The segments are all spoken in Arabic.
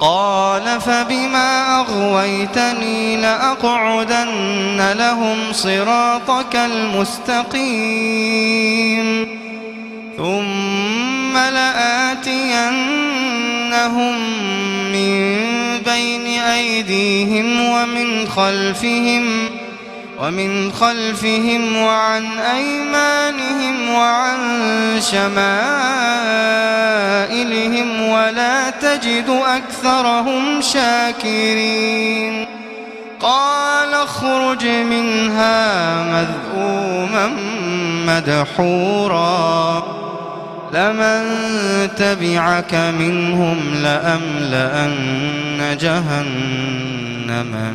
قال فبما أغويتني لأقعدن لهم صراطك المستقيم. ثم لآتينهم من بين أيديهم ومن خلفهم ومن خلفهم وعن أيمانهم وعن شمائلهم ولا تجد أكثرهم شاكرين. قال اخرج منها مذءوما مدحورا. لمن تبعك منهم لأملأن جهنم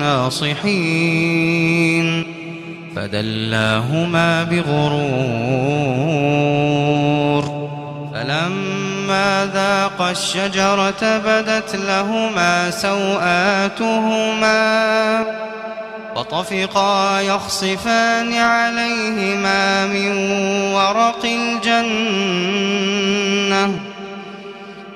الناصحين فدلاهما بغرور. فلما ذاق الشجرة بدت لهما سوآتهما. وطفقا يخصفان عليهما من ورق الجنة.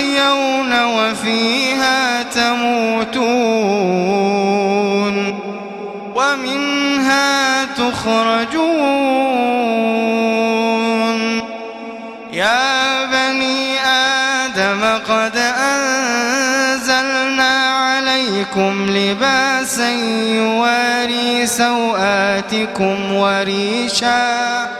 تحيون وفيها تموتون ومنها تخرجون يا بني آدم قد أنزلنا عليكم لباسا يواري سوآتكم وريشا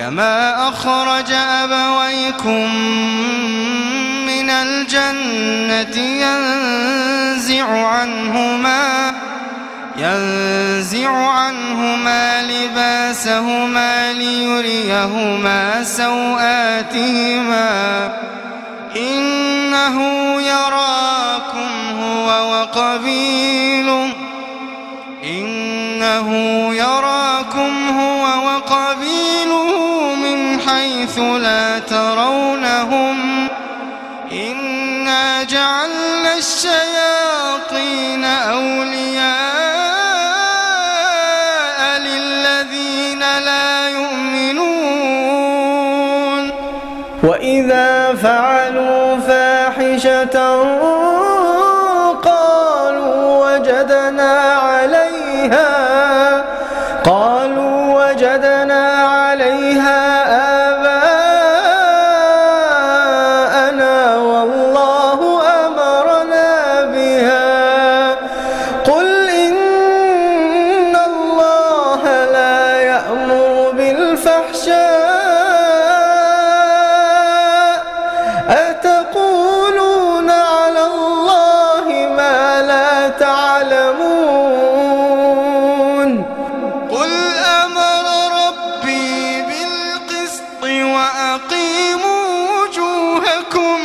كما أخرج أبويكم من الجنة ينزع عنهما ينزع عنهما لباسهما ليريهما سوآتهما إنه يراكم هو وقبيله إنه يراكم حيث لا ترونهم إنا جعلنا الشياطين أولياء للذين لا يؤمنون. وإذا فعلوا فاحشة قالوا وجدنا عليها قالوا وجدنا عليها أتقولون على الله ما لا تعلمون؟ قل أمر ربي بالقسط وأقيموا وجوهكم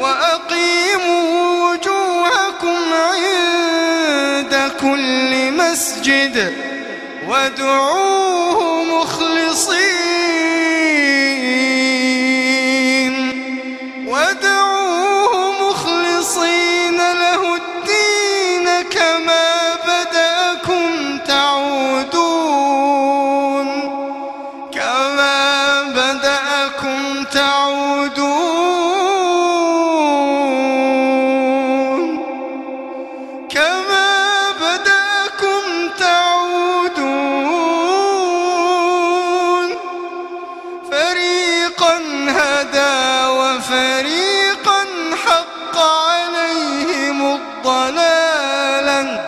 وأقيموا وجوهكم عند كل مسجد وادعوه وفريقا حق عليهم الضلالة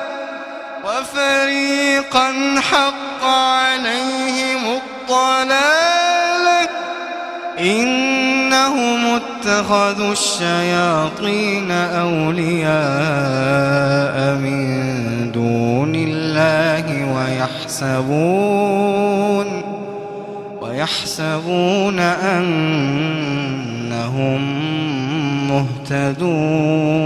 وفريقا حق عليهم الضلالة إنهم اتخذوا الشياطين أولياء من دون الله ويحسبون ويحسبون أنهم مهتدون